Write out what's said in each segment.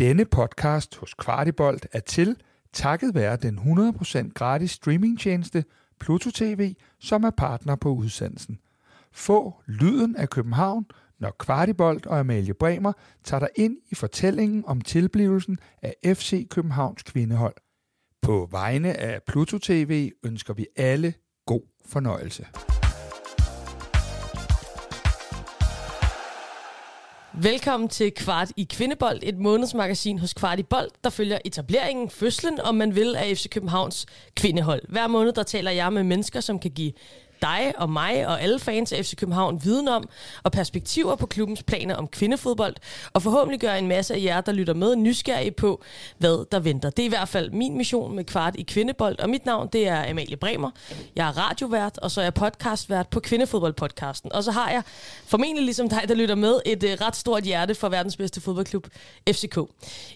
Denne podcast hos Kvartibolt er til takket være den 100% gratis streamingtjeneste Pluto TV, som er partner på udsendelsen. Få lyden af København, når Kvartibolt og Amalie Bremer tager dig ind i fortællingen om tilblivelsen af FC Københavns kvindehold. På vegne af Pluto TV ønsker vi alle god fornøjelse. Velkommen til Kvart i Kvindebold, et månedsmagasin hos Kvart i Bold, der følger etableringen, fødslen, om man vil, af FC Københavns kvindehold. Hver måned der taler jeg med mennesker, som kan give dig og mig og alle fans af FC København viden om og perspektiver på klubbens planer om kvindefodbold, og forhåbentlig gør en masse af jer, der lytter med, nysgerrige på, hvad der venter. Det er i hvert fald min mission med Kvart i Kvindebold, og mit navn det er Amalie Bremer. Jeg er radiovært, og så er jeg podcastvært på Kvindefodboldpodcasten. Og så har jeg formentlig ligesom dig, der lytter med, et uh, ret stort hjerte for verdens bedste fodboldklub, FCK.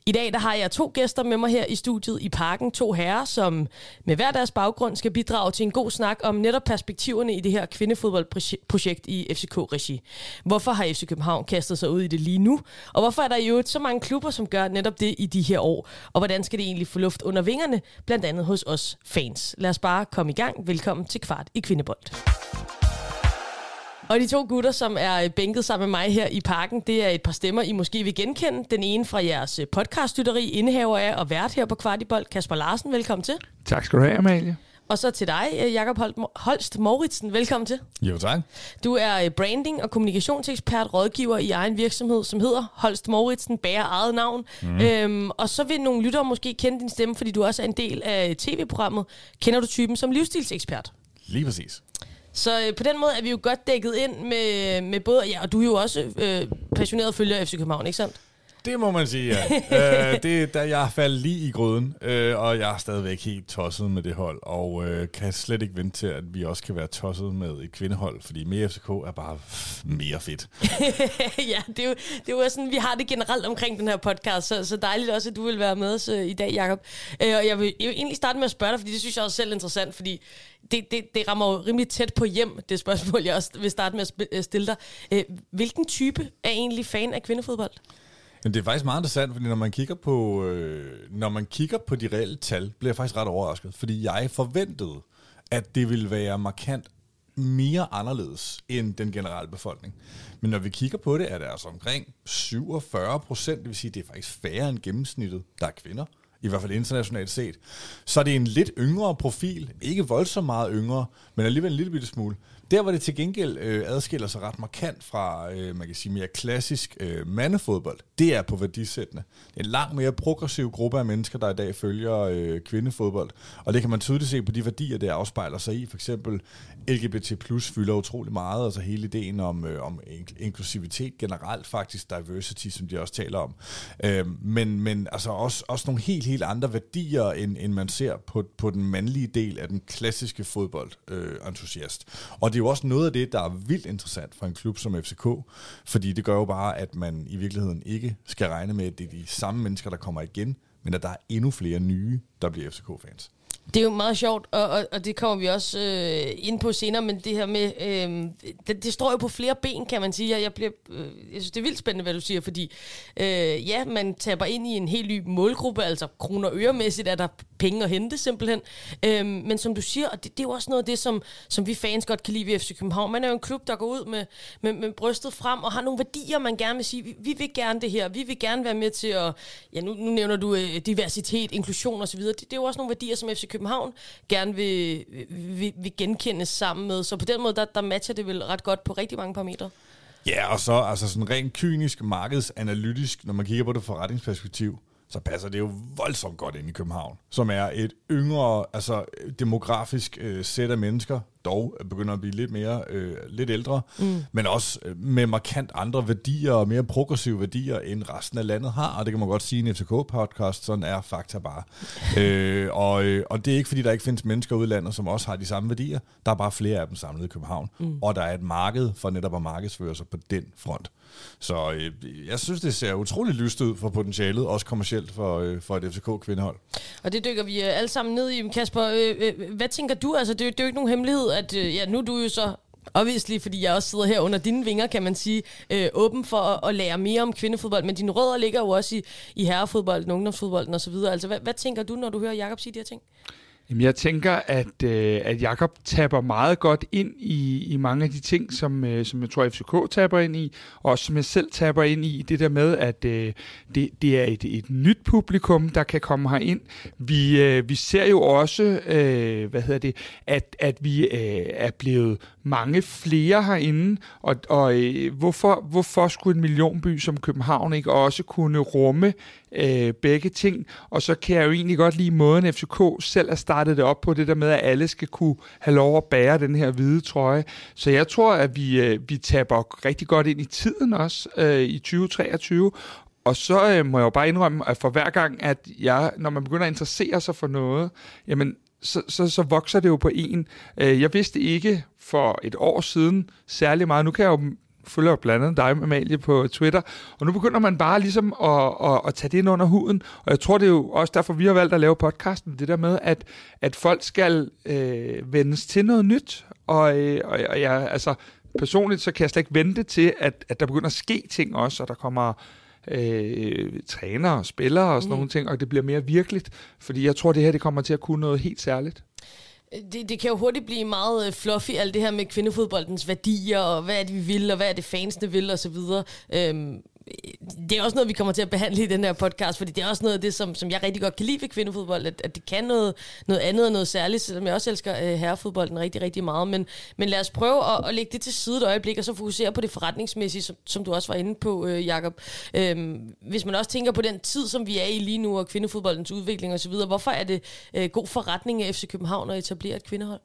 I dag der har jeg to gæster med mig her i studiet i parken. To herrer, som med hver deres baggrund skal bidrage til en god snak om netop perspektiv initiativerne i det her kvindefodboldprojekt i FCK-regi. Hvorfor har FC København kastet sig ud i det lige nu? Og hvorfor er der jo så mange klubber, som gør netop det i de her år? Og hvordan skal det egentlig få luft under vingerne, blandt andet hos os fans? Lad os bare komme i gang. Velkommen til Kvart i Kvindebold. Og de to gutter, som er bænket sammen med mig her i parken, det er et par stemmer, I måske vil genkende. Den ene fra jeres podcastlytteri, indehaver af og vært her på Kvartibold, Kasper Larsen. Velkommen til. Tak skal du have, Amalie. Og så til dig, øh, Jakob Holst Mauritsen. Velkommen til. Jo, tak. Du er øh, branding- og kommunikationsekspert, rådgiver i egen virksomhed, som hedder Holst Mauritsen, bærer eget navn. Mm. Øhm, og så vil nogle lyttere måske kende din stemme, fordi du også er en del af tv-programmet. Kender du typen som livsstilsekspert? Lige præcis. Så øh, på den måde er vi jo godt dækket ind med, med både, ja, og du er jo også øh, passioneret følger af FC København, ikke sandt? Det må man sige, ja. øh, det, da jeg faldt lige i gryden, øh, og jeg er stadigvæk helt tosset med det hold, og øh, kan slet ikke vente til, at vi også kan være tosset med et kvindehold, fordi mere FCK er bare mere fedt. ja, det er, jo, det er jo sådan, vi har det generelt omkring den her podcast, så, så dejligt også, at du vil være med os øh, i dag, Jacob. Øh, og jeg vil, jeg vil egentlig starte med at spørge dig, fordi det synes jeg også selv er interessant, fordi det, det, det rammer jo rimelig tæt på hjem, det spørgsmål, jeg også vil starte med at stille dig. Øh, hvilken type er egentlig fan af kvindefodbold? Men det er faktisk meget interessant, fordi når man kigger på, øh, når man kigger på de reelle tal, bliver jeg faktisk ret overrasket, fordi jeg forventede, at det ville være markant mere anderledes end den generelle befolkning. Men når vi kigger på det, er det altså omkring 47 procent, det vil sige, det er faktisk færre end gennemsnittet, der er kvinder i hvert fald internationalt set. Så er det en lidt yngre profil, ikke voldsomt meget yngre, men alligevel en lille bitte smule. Der, hvor det til gengæld øh, adskiller sig ret markant fra, øh, man kan sige, mere klassisk øh, mandefodbold, det er på værdisættene. Det er en langt mere progressiv gruppe af mennesker, der i dag følger øh, kvindefodbold. Og det kan man tydeligt se på de værdier, det afspejler sig i. For eksempel LGBT plus fylder utrolig meget, altså hele ideen om, øh, om inklusivitet generelt faktisk, diversity, som de også taler om. Øh, men, men altså også, også nogle helt, helt andre værdier, end, end man ser på, på den mandlige del af den klassiske fodboldentusiast. Øh, og det er jo også noget af det, der er vildt interessant for en klub som FCK, fordi det gør jo bare, at man i virkeligheden ikke skal regne med, at det er de samme mennesker, der kommer igen, men at der er endnu flere nye, der bliver FCK-fans. Det er jo meget sjovt, og, og, og det kommer vi også øh, ind på senere, men det her med, øh, det, det står jo på flere ben, kan man sige. Jeg, jeg, bliver, øh, jeg synes, det er vildt spændende, hvad du siger, fordi øh, ja, man taber ind i en helt ny målgruppe, altså kroner og øremæssigt er der penge at hente simpelthen. Øh, men som du siger, og det, det er jo også noget af det, som, som vi fans godt kan lide ved FC København. Man er jo en klub, der går ud med, med, med brystet frem og har nogle værdier, man gerne vil sige, vi, vi vil gerne det her, vi vil gerne være med til at, ja nu, nu nævner du øh, diversitet, inklusion osv., det, det er jo også nogle værdier, som FC København gerne vil, vil, vil genkendes sammen med. Så på den måde, der, der matcher det vel ret godt på rigtig mange parametre. Ja, og så altså sådan rent kynisk, markedsanalytisk, når man kigger på det forretningsperspektiv, så passer det jo voldsomt godt ind i København, som er et yngre, altså demografisk øh, sæt af mennesker, dog begynder at blive lidt mere, øh, lidt ældre, mm. men også øh, med markant andre værdier og mere progressive værdier, end resten af landet har, og det kan man godt sige i en FCK-podcast, sådan er fakta bare. øh, og, øh, og det er ikke, fordi der ikke findes mennesker ude i landet, som også har de samme værdier, der er bare flere af dem samlet i København, mm. og der er et marked for netop at markedsføre sig på den front. Så øh, jeg synes, det ser utroligt lyst ud for potentialet, også kommercielt for, øh, for et FCK-kvindehold. Og det dykker vi øh, alle sammen ned i. Kasper, øh, øh, hvad tænker du? Altså, det, det er jo ikke nogen hemmelighed, at øh, ja, nu er du jo så obviously, fordi jeg også sidder her under dine vinger, kan man sige, øh, åben for at, at lære mere om kvindefodbold, men dine rødder ligger jo også i, i herrefodbolden, ungdomsfodbolden osv. Altså, hvad, hvad tænker du, når du hører Jakob sige de her ting? Jamen, jeg tænker, at, øh, at Jakob taber meget godt ind i, i mange af de ting, som, øh, som jeg tror, FCK taber ind i, og også som jeg selv taber ind i, det der med, at øh, det, det er et, et nyt publikum, der kan komme herind. Vi, øh, vi ser jo også, øh, hvad hedder det, at, at vi øh, er blevet mange flere herinde, og, og øh, hvorfor, hvorfor skulle en millionby som København ikke også kunne rumme øh, begge ting? Og så kan jeg jo egentlig godt lide måden, FCK selv er startet det op på, det der med, at alle skal kunne have lov at bære den her hvide trøje. Så jeg tror, at vi, øh, vi taber rigtig godt ind i tiden også øh, i 2023, og så øh, må jeg jo bare indrømme, at for hver gang, at jeg, når man begynder at interessere sig for noget, jamen så, så, så vokser det jo på en. Øh, jeg vidste ikke for et år siden særlig meget. Nu kan jeg jo følger blandt andet dig, Amalie, på Twitter, og nu begynder man bare ligesom at, at, at tage det ind under huden, og jeg tror, det er jo også derfor, vi har valgt at lave podcasten, det der med, at, at folk skal øh, vendes til noget nyt, og, øh, og, og jeg, altså, personligt, så kan jeg slet ikke vente til, at, at der begynder at ske ting også, og der kommer øh, trænere og spillere og sådan mm. nogle ting, og det bliver mere virkeligt, fordi jeg tror, det her det kommer til at kunne noget helt særligt. Det, det kan jo hurtigt blive meget øh, fluffy, alt det her med kvindefodboldens værdier, og hvad er det, vi vil, og hvad er det, fansene vil, og så videre. Øhm, det er også noget, vi kommer til at behandle i den her podcast, fordi det er også noget af det, som, som jeg rigtig godt kan lide ved kvindefodbold, at, at det kan noget, noget andet og noget særligt, selvom jeg også elsker øh, herrefodbolden rigtig, rigtig meget. Men, men lad os prøve at, at lægge det til side et øjeblik, og så fokusere på det forretningsmæssige, som, som du også var inde på, øh, Jacob. Øhm, hvis man også tænker på den tid, som vi er i lige nu, og kvindefodboldens udvikling osv., hvorfor er det øh, god forretning af FC København at etablere et kvindehold?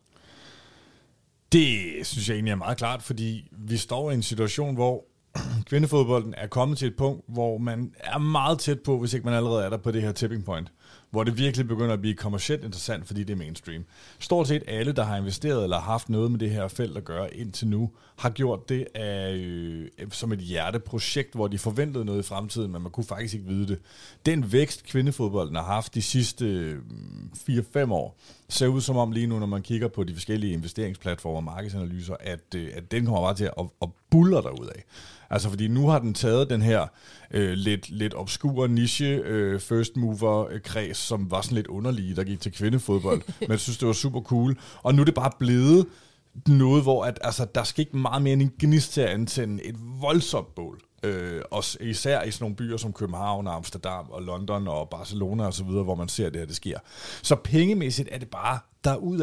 Det synes jeg egentlig er meget klart, fordi vi står i en situation, hvor kvindefodbolden er kommet til et punkt, hvor man er meget tæt på, hvis ikke man allerede er der på det her tipping point, hvor det virkelig begynder at blive kommercielt interessant, fordi det er mainstream. Stort set alle, der har investeret eller haft noget med det her felt at gøre indtil nu, har gjort det af, øh, som et hjerteprojekt, hvor de forventede noget i fremtiden, men man kunne faktisk ikke vide det. Den vækst, kvindefodbolden har haft de sidste mm, 4-5 år, ser ud som om lige nu, når man kigger på de forskellige investeringsplatformer og markedsanalyser, at, øh, at den kommer bare til at, at buller derudad. Altså fordi nu har den taget den her øh, lidt, lidt obskure niche øh, first mover øh, kreds, som var sådan lidt underlige, der gik til kvindefodbold, men jeg synes, det var super cool. Og nu er det bare blevet noget, hvor at, altså, der skal ikke meget mere end en gnist til at antænde et voldsomt bål. Øh, også især i sådan nogle byer som København og Amsterdam og London og Barcelona og så videre, hvor man ser det her, det sker. Så pengemæssigt er det bare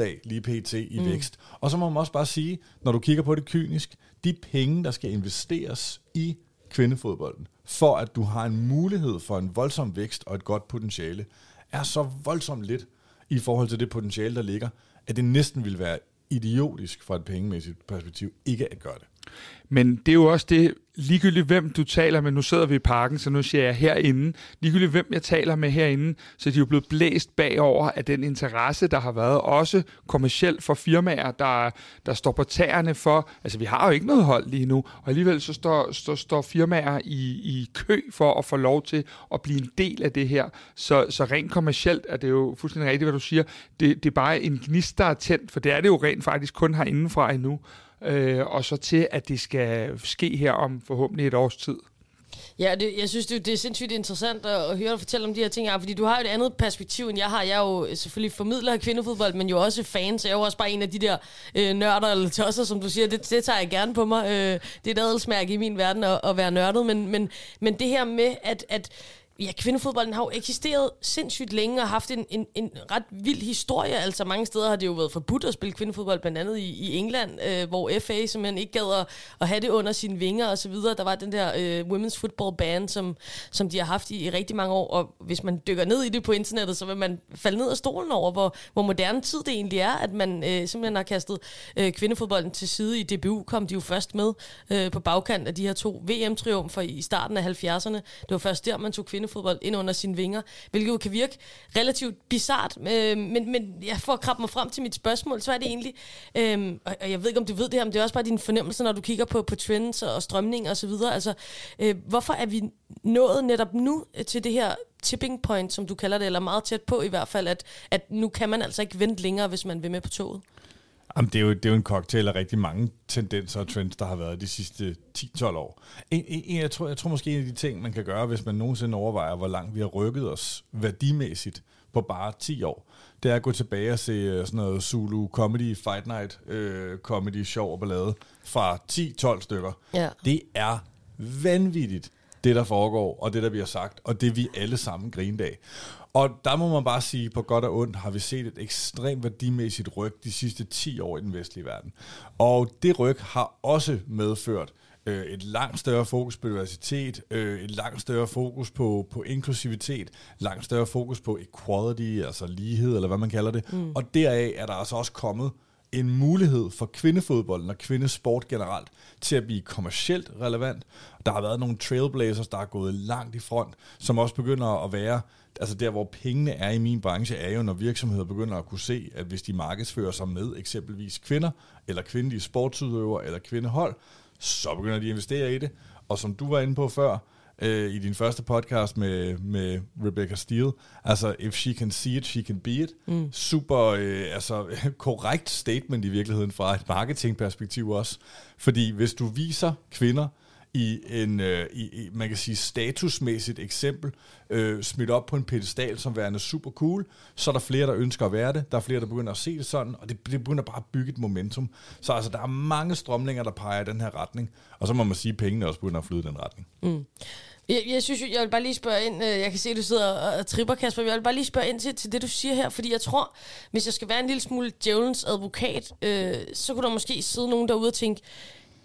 af lige pt. i mm. vækst. Og så må man også bare sige, når du kigger på det kynisk, de penge, der skal investeres i kvindefodbolden, for at du har en mulighed for en voldsom vækst og et godt potentiale, er så voldsomt lidt i forhold til det potentiale, der ligger, at det næsten vil være idiotisk fra et pengemæssigt perspektiv ikke at gøre det. Men det er jo også det, ligegyldigt hvem du taler med, nu sidder vi i parken, så nu siger jeg herinde, ligegyldigt hvem jeg taler med herinde, så de er jo blevet blæst bagover af den interesse, der har været, også kommercielt for firmaer, der, der står på tæerne for, altså vi har jo ikke noget hold lige nu, og alligevel så står, står, står firmaer i, i kø for at få lov til at blive en del af det her. Så, så rent kommercielt er det jo fuldstændig rigtigt, hvad du siger. Det, det er bare en gnist, der er tændt, for det er det jo rent faktisk kun herindefra endnu øh, og så til, at det skal ske her om forhåbentlig et års tid. Ja, det, jeg synes, det, det er sindssygt interessant at, at høre dig fortælle om de her ting her, fordi du har jo et andet perspektiv, end jeg har. Jeg er jo selvfølgelig formidler af kvindefodbold, men jo også fan, så jeg er jo også bare en af de der øh, nørder eller tosser, som du siger. Det, det tager jeg gerne på mig. Øh, det er et adelsmærke i min verden at, at være nørdet, men, men, men det her med, at, at Ja, kvindefodbolden har jo eksisteret sindssygt længe og haft en, en, en ret vild historie. Altså mange steder har det jo været forbudt at spille kvindefodbold, blandt andet i, i England, øh, hvor FA simpelthen ikke gad at, at have det under sine vinger og så videre. Der var den der øh, Women's Football ban, som, som de har haft i, i rigtig mange år, og hvis man dykker ned i det på internettet, så vil man falde ned af stolen over, hvor, hvor moderne tid det egentlig er, at man øh, simpelthen har kastet øh, kvindefodbolden til side. I DBU kom de jo først med øh, på bagkant af de her to VM-triumfer i starten af 70'erne. Det var først der, man tog kvinde kvindefodbold ind under sine vinger, hvilket jo kan virke relativt bizart. Øh, men, men jeg får krabbe mig frem til mit spørgsmål, så er det egentlig, øh, og jeg ved ikke, om du ved det her, men det er også bare din fornemmelse, når du kigger på, på trends og strømninger osv. Altså, øh, hvorfor er vi nået netop nu øh, til det her tipping point, som du kalder det, eller meget tæt på i hvert fald, at, at nu kan man altså ikke vente længere, hvis man vil med på toget? Jamen, det, er jo, det er jo en cocktail af rigtig mange tendenser og trends, der har været de sidste 10-12 år. En, en, jeg, tror, jeg tror måske en af de ting, man kan gøre, hvis man nogensinde overvejer, hvor langt vi har rykket os værdimæssigt på bare 10 år, det er at gå tilbage og se øh, sådan noget Zulu Comedy Fight Night, øh, comedy, sjov og ballade fra 10-12 stykker. Ja. Det er vanvittigt, det der foregår, og det der vi har sagt, og det vi alle sammen griner af. Og der må man bare sige, på godt og ondt har vi set et ekstremt værdimæssigt ryg de sidste 10 år i den vestlige verden. Og det ryg har også medført øh, et langt større fokus på diversitet, øh, et langt større fokus på, på inklusivitet, langt større fokus på equality, altså lighed, eller hvad man kalder det. Mm. Og deraf er der altså også kommet en mulighed for kvindefodbolden og kvindesport generelt til at blive kommercielt relevant. Der har været nogle trailblazers, der er gået langt i front, som også begynder at være, altså der hvor pengene er i min branche, er jo når virksomheder begynder at kunne se, at hvis de markedsfører sig med eksempelvis kvinder, eller kvindelige sportsudøvere, eller kvindehold, så begynder de at investere i det. Og som du var inde på før, øh, i din første podcast med, med Rebecca Steele, altså, if she can see it, she can be it. Mm. Super, øh, altså, korrekt statement i virkeligheden fra et marketingperspektiv også. Fordi hvis du viser kvinder, i en, øh, i, i, man kan sige, statusmæssigt eksempel, øh, smidt op på en pedestal som værende super cool, så er der flere, der ønsker at være det, der er flere, der begynder at se det sådan, og det, det begynder bare at bygge et momentum. Så altså, der er mange strømninger, der peger i den her retning, og så må man sige, at pengene også begynder at flyde i den retning. Mm. Jeg, jeg synes, jeg vil bare lige spørge ind, øh, jeg kan se, at du sidder og, og tripper, Kasper, jeg vil bare lige spørge ind til, til det, du siger her, fordi jeg tror, hvis jeg skal være en lille smule djævelens advokat, øh, så kunne der måske sidde nogen derude og tænke,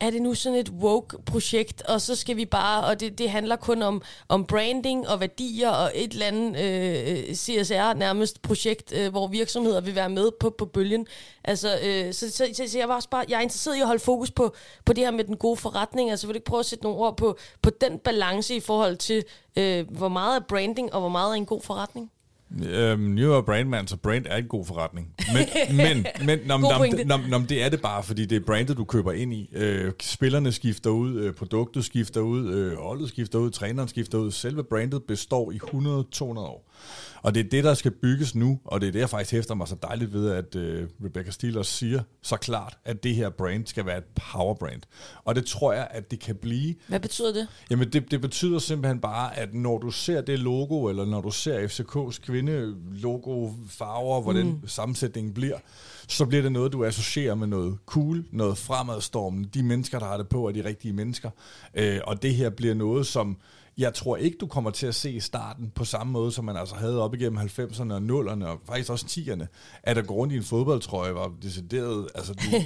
er det nu sådan et woke-projekt, og så skal vi bare, og det, det handler kun om, om branding og værdier og et eller andet øh, øh CSR nærmest projekt, øh, hvor virksomheder vil være med på, på bølgen. Altså, øh, så, så, så, så, jeg var også bare, jeg er interesseret i at holde fokus på, på det her med den gode forretning, altså vil du ikke prøve at sætte nogle ord på, på den balance i forhold til, øh, hvor meget er branding og hvor meget er en god forretning? Øhm, New er brandman, så brand er en god forretning. Men, men, men nom, nom, nom, nom, det er det bare, fordi det er brandet, du køber ind i. Øh, spillerne skifter ud, øh, produktet skifter ud, øh, holdet skifter ud, træneren skifter ud. Selve brandet består i 100-200 år. Og det er det, der skal bygges nu, og det er det, jeg faktisk hæfter mig så dejligt ved, at uh, Rebecca Steele også siger så klart, at det her brand skal være et power brand. Og det tror jeg, at det kan blive. Hvad betyder det? Jamen, det, det betyder simpelthen bare, at når du ser det logo, eller når du ser FCK's kvinde-logo, farver, hvordan mm. sammensætningen bliver, så bliver det noget, du associerer med noget cool, noget fremadstormende. De mennesker, der har det på, er de rigtige mennesker. Øh, og det her bliver noget, som jeg tror ikke, du kommer til at se i starten på samme måde, som man altså havde op igennem 90'erne og 0'erne, og faktisk også 10'erne, at der går rundt i en fodboldtrøje, var decideret, altså du, du,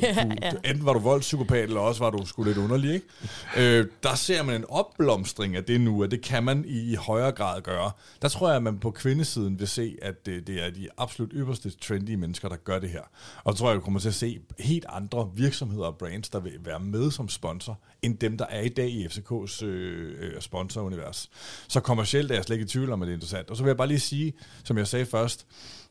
ja. enten var du voldspsykopat, eller også var du sgu lidt underlig, ikke? Øh, der ser man en opblomstring af det nu, at det kan man i, i højere grad gøre. Der tror jeg, at man på kvindesiden vil se, at det, det er de absolut ypperste trendy mennesker, der gør det her. Og så tror jeg, vi kommer til at se helt andre virksomheder og brands, der vil være med som sponsor, end dem, der er i dag i FCK's øh, øh sponsorunivers. Så kommercielt er jeg slet ikke i tvivl om, at det er interessant. Og så vil jeg bare lige sige, som jeg sagde først,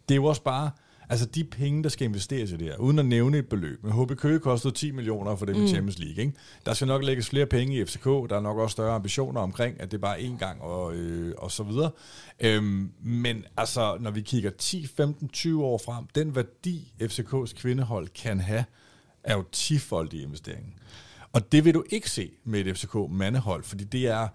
det er jo også bare, Altså de penge, der skal investeres i det her, uden at nævne et beløb. Men HB Køge kostede 10 millioner for det mm. Champions League. Ikke? Der skal nok lægges flere penge i FCK. Der er nok også større ambitioner omkring, at det er bare én gang og, øh, og så videre. Øhm, men altså, når vi kigger 10, 15, 20 år frem, den værdi FCKs kvindehold kan have, er jo 10-foldig investeringen. Og det vil du ikke se med et FCK-mandehold, fordi det er,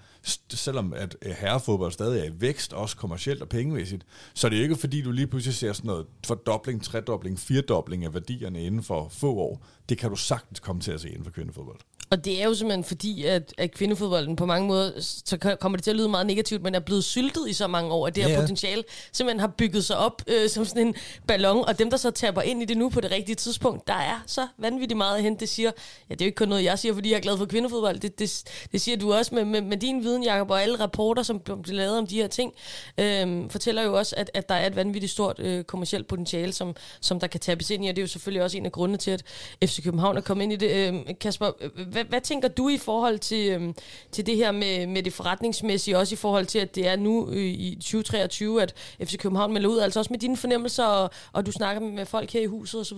selvom at øh, herrefodbold stadig er i vækst, også kommercielt og pengemæssigt, så er det ikke fordi, du lige pludselig ser sådan noget fordobling, tredobling, firedobling af værdierne inden for få år. Det kan du sagtens komme til at se inden for kvindefodbold. Og det er jo simpelthen fordi, at, at kvindefodbolden på mange måder, så kommer det til at lyde meget negativt, men er blevet syltet i så mange år, at det her ja. potentiale simpelthen har bygget sig op øh, som sådan en ballon, og dem, der så taber ind i det nu på det rigtige tidspunkt, der er så vanvittigt meget at hente. Det siger, ja, det er jo ikke kun noget, jeg siger, fordi jeg er glad for kvindefodbold. Det, det, det siger du også med, med, med din viden, Jacob, og alle rapporter, som bliver lavet om de her ting, øh, fortæller jo også, at, at der er et vanvittigt stort øh, kommersielt potentiale, som, som der kan tabes ind i, og det er jo selvfølgelig også en af grundene til, at FC København er kommet ind i det. Øh, Kasper, hvad, hvad tænker du i forhold til, øhm, til det her med, med det forretningsmæssige, også i forhold til, at det er nu øh, i 2023, at FC København melder ud, altså også med dine fornemmelser, og, og du snakker med folk her i huset osv.?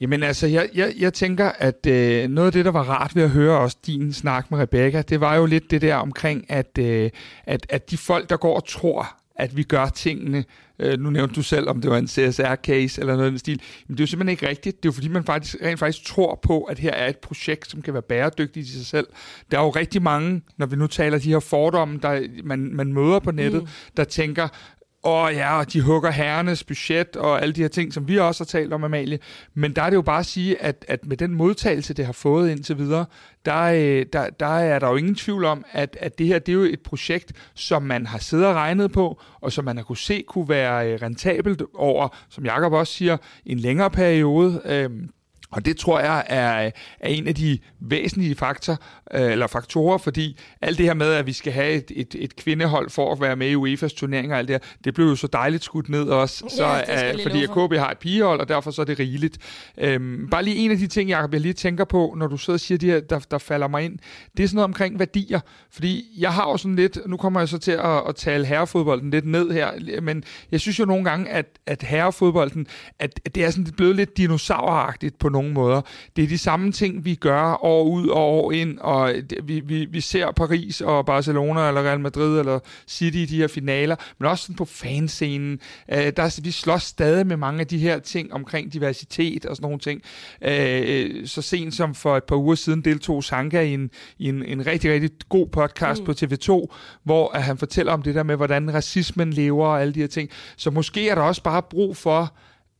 Jamen altså, jeg, jeg, jeg tænker, at øh, noget af det, der var rart ved at høre også din snak med Rebecca, det var jo lidt det der omkring, at, øh, at, at de folk, der går og tror, at vi gør tingene. Øh, nu nævnte du selv, om det var en CSR-case eller noget i den stil. Men det er jo simpelthen ikke rigtigt. Det er jo fordi, man faktisk, rent faktisk tror på, at her er et projekt, som kan være bæredygtigt i sig selv. Der er jo rigtig mange, når vi nu taler de her fordomme, der man, man møder på nettet, mm. der tænker, og ja, de hugger herrenes budget og alle de her ting, som vi også har talt om, Amalie. Men der er det jo bare at sige, at, at med den modtagelse, det har fået indtil videre, der, øh, der, der er der jo ingen tvivl om, at, at det her det er jo et projekt, som man har siddet og regnet på, og som man har kunne se kunne være øh, rentabelt over, som Jakob også siger, en længere periode. Øhm, og det tror jeg er, er en af de væsentlige faktor, øh, eller faktorer, fordi alt det her med, at vi skal have et, et, et kvindehold for at være med i UEFA's turnering og alt det her, det blev jo så dejligt skudt ned også, ja, så, uh, fordi KB har et pigehold, og derfor så er det rigeligt. Øhm, bare lige en af de ting, Jacob, jeg lige tænker på, når du sidder og siger de her, der, der falder mig ind, det er sådan noget omkring værdier, fordi jeg har jo sådan lidt, nu kommer jeg så til at, at tale herrefodbolden lidt ned her, men jeg synes jo nogle gange, at, at herrefodbolden, at, at det er sådan blevet lidt dinosauragtigt på nogle måder. Det er de samme ting, vi gør år ud og år ind, og vi, vi, vi ser Paris og Barcelona eller Real Madrid eller City i de her finaler, men også sådan på fanscenen. Øh, der, vi slås stadig med mange af de her ting omkring diversitet og sådan nogle ting. Øh, så sent som for et par uger siden deltog Sanka i en, i en, en rigtig, rigtig god podcast mm. på TV2, hvor at han fortæller om det der med, hvordan racismen lever og alle de her ting. Så måske er der også bare brug for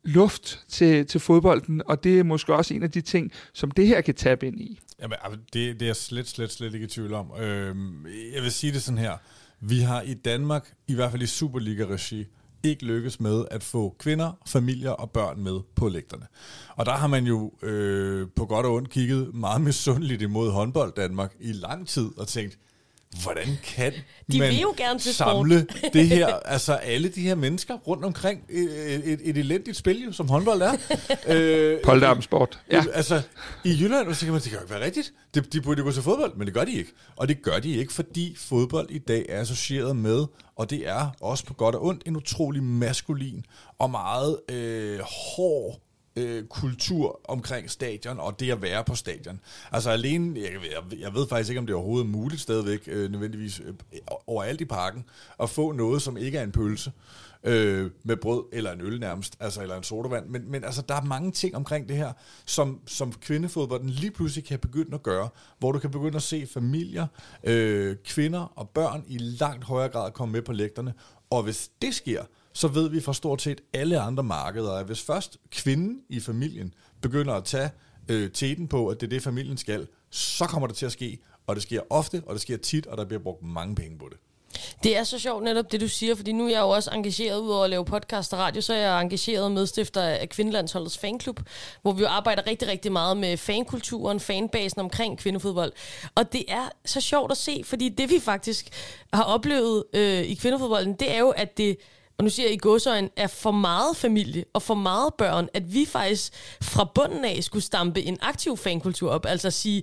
luft til, til fodbolden, og det er måske også en af de ting, som det her kan tabe ind i. Jamen, altså, det, det er jeg slet, slet, slet ikke i tvivl om. Øhm, jeg vil sige det sådan her. Vi har i Danmark, i hvert fald i Superliga-regi, ikke lykkes med at få kvinder, familier og børn med på lægterne. Og der har man jo øh, på godt og ondt kigget meget misundeligt imod håndbold Danmark i lang tid og tænkt, hvordan kan de man vil jo gerne til samle det her, altså alle de her mennesker rundt omkring et, et, et elendigt spil, jo, som håndbold er. øh, Polterarmsport. Ja. Altså, i Jylland, så kan man, det kan ikke være rigtigt. De, de burde gå til fodbold, men det gør de ikke. Og det gør de ikke, fordi fodbold i dag er associeret med, og det er også på godt og ondt, en utrolig maskulin og meget øh, hård øh, kultur omkring stadion, og det at være på stadion. Altså alene, jeg, jeg, jeg ved faktisk ikke, om det er overhovedet muligt stadigvæk, øh, nødvendigvis øh, overalt i parken, at få noget, som ikke er en pølse øh, med brød, eller en øl nærmest, altså, eller en sodavand. Men, men altså, der er mange ting omkring det her, som, som kvindefodbolden lige pludselig kan begynde at gøre, hvor du kan begynde at se familier, øh, kvinder og børn i langt højere grad komme med på lægterne. Og hvis det sker, så ved vi fra stort set alle andre markeder, at hvis først kvinden i familien begynder at tage øh, teten på, at det er det, familien skal, så kommer det til at ske, og det sker ofte, og det sker tit, og der bliver brugt mange penge på det. Det er så sjovt netop det, du siger, fordi nu er jeg jo også engageret ud over at lave podcast og radio, så er jeg engageret medstifter af Kvindelandsholdets fanklub, hvor vi jo arbejder rigtig, rigtig meget med fankulturen, fanbasen omkring kvindefodbold. Og det er så sjovt at se, fordi det vi faktisk har oplevet øh, i kvindefodbolden, det er jo, at det og nu siger jeg i godsøjen, er for meget familie og for meget børn, at vi faktisk fra bunden af skulle stampe en aktiv fankultur op. Altså sige,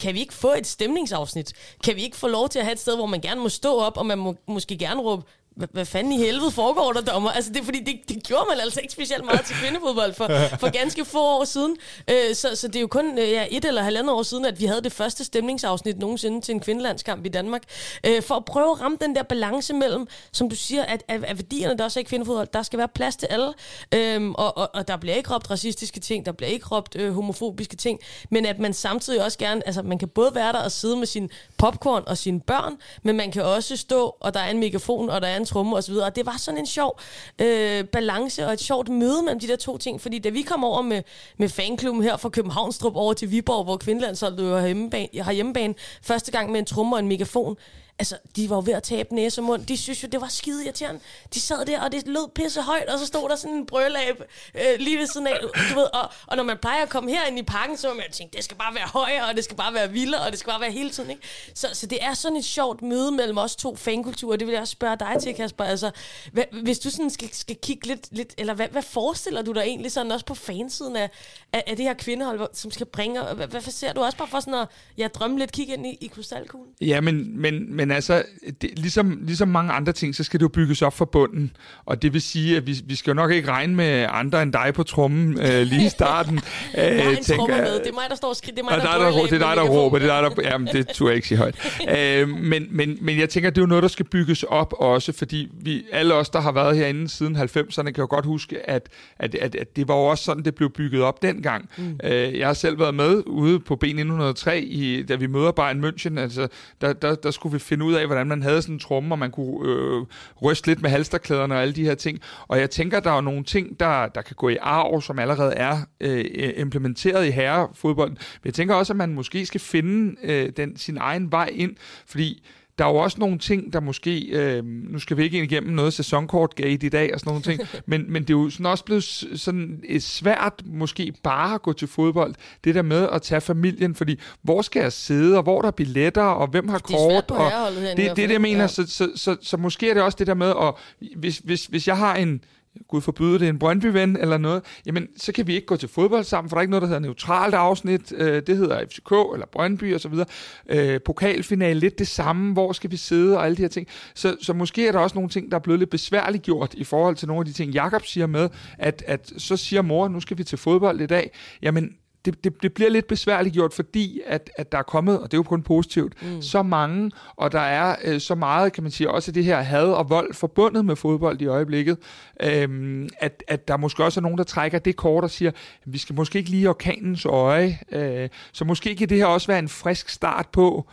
kan vi ikke få et stemningsafsnit? Kan vi ikke få lov til at have et sted, hvor man gerne må stå op, og man må måske gerne råbe, hvad fanden i helvede foregår der, dommer? Altså, det er fordi, det, det gjorde man altså ikke specielt meget til kvindefodbold for, for ganske få år siden. Øh, så, så det er jo kun øh, ja, et eller halvandet år siden, at vi havde det første stemningsafsnit nogensinde til en kvindelandskamp i Danmark. Øh, for at prøve at ramme den der balance mellem, som du siger, at, at, at værdierne, der også er i kvindefodbold, der skal være plads til alle. Øh, og, og, og der bliver ikke råbt racistiske ting, der bliver ikke råbt øh, homofobiske ting, men at man samtidig også gerne, altså man kan både være der og sidde med sin popcorn og sine børn, men man kan også stå, og der er en megafon, og der er en tromme og så videre. Og det var sådan en sjov øh, balance og et sjovt møde mellem de der to ting, fordi da vi kom over med, med fanklubben her fra Københavnstrup over til Viborg, hvor Kvindelandsholdet har hjemmebane, har hjemmebane, første gang med en tromme og en megafon, altså, de var jo ved at tabe næse og mund. De synes jo, det var skide irriterende. De sad der, og det lød pisse højt, og så stod der sådan en brølab øh, lige ved siden af. Du ved, og, og når man plejer at komme herind i parken, så må man tænke, det skal bare være højere, og det skal bare være vildere, og det skal bare være hele tiden. Ikke? Så, så det er sådan et sjovt møde mellem os to fankulturer. Det vil jeg også spørge dig til, Kasper. Altså, hvad, hvis du sådan skal, skal kigge lidt, lidt eller hvad, hvad forestiller du dig egentlig sådan også på fansiden af, af, af det her kvindehold, som skal bringe, hvad, hvad ser du også bare for sådan at ja, drømme lidt, kigge ind i, i krystalkuglen? Ja, men, men, men men altså, det, ligesom, ligesom mange andre ting, så skal det jo bygges op fra bunden. Og det vil sige, at vi, vi skal jo nok ikke regne med andre end dig på trummen øh, lige i starten. jeg har en tromme med. Det er mig, der står og skriver. Det er mig, der, der, der, det er dig, der råber. Det er dig, der... Jamen, det turde jeg ikke sige højt. øh, men, men, men jeg tænker, det er jo noget, der skal bygges op også, fordi vi, alle os, der har været herinde siden 90'erne, kan jo godt huske, at, at, at, at det var jo også sådan, det blev bygget op dengang. Mm. Øh, jeg har selv været med ude på B903, i, da vi møder Bayern München. Altså, der, der, der skulle vi finde ud af, hvordan man havde sådan en tromme, og man kunne øh, ryste lidt med halsterklæderne og alle de her ting. Og jeg tænker, der er nogle ting, der, der kan gå i arv, som allerede er øh, implementeret i herrefodbold. Men jeg tænker også, at man måske skal finde øh, den, sin egen vej ind, fordi der er jo også nogle ting, der måske, øh, nu skal vi ikke ind igennem noget sæsonkortgate i dag og sådan nogle ting, men, men det er jo sådan også blevet sådan svært måske bare at gå til fodbold. Det der med at tage familien, fordi hvor skal jeg sidde, og hvor der er billetter, og hvem har kort, og det, det er det, jeg mener, ja. så, så, så, så måske er det også det der med, at hvis, hvis, hvis jeg har en, Gud forbyde det, en Brøndby-ven eller noget, jamen så kan vi ikke gå til fodbold sammen, for der er ikke noget, der hedder neutralt afsnit. Øh, det hedder FCK eller Brøndby og så videre. Øh, pokalfinale, lidt det samme. Hvor skal vi sidde og alle de her ting. Så, så måske er der også nogle ting, der er blevet lidt besværligt gjort i forhold til nogle af de ting, Jakob siger med, at, at så siger mor, nu skal vi til fodbold i dag. Jamen, det, det, det bliver lidt besværligt gjort, fordi at, at der er kommet, og det er jo kun positivt, mm. så mange, og der er øh, så meget, kan man sige, også det her had og vold forbundet med fodbold i øjeblikket, øhm, at, at der måske også er nogen, der trækker det kort og siger, vi skal måske ikke lige orkanens øje, øh, så måske kan det her også være en frisk start på,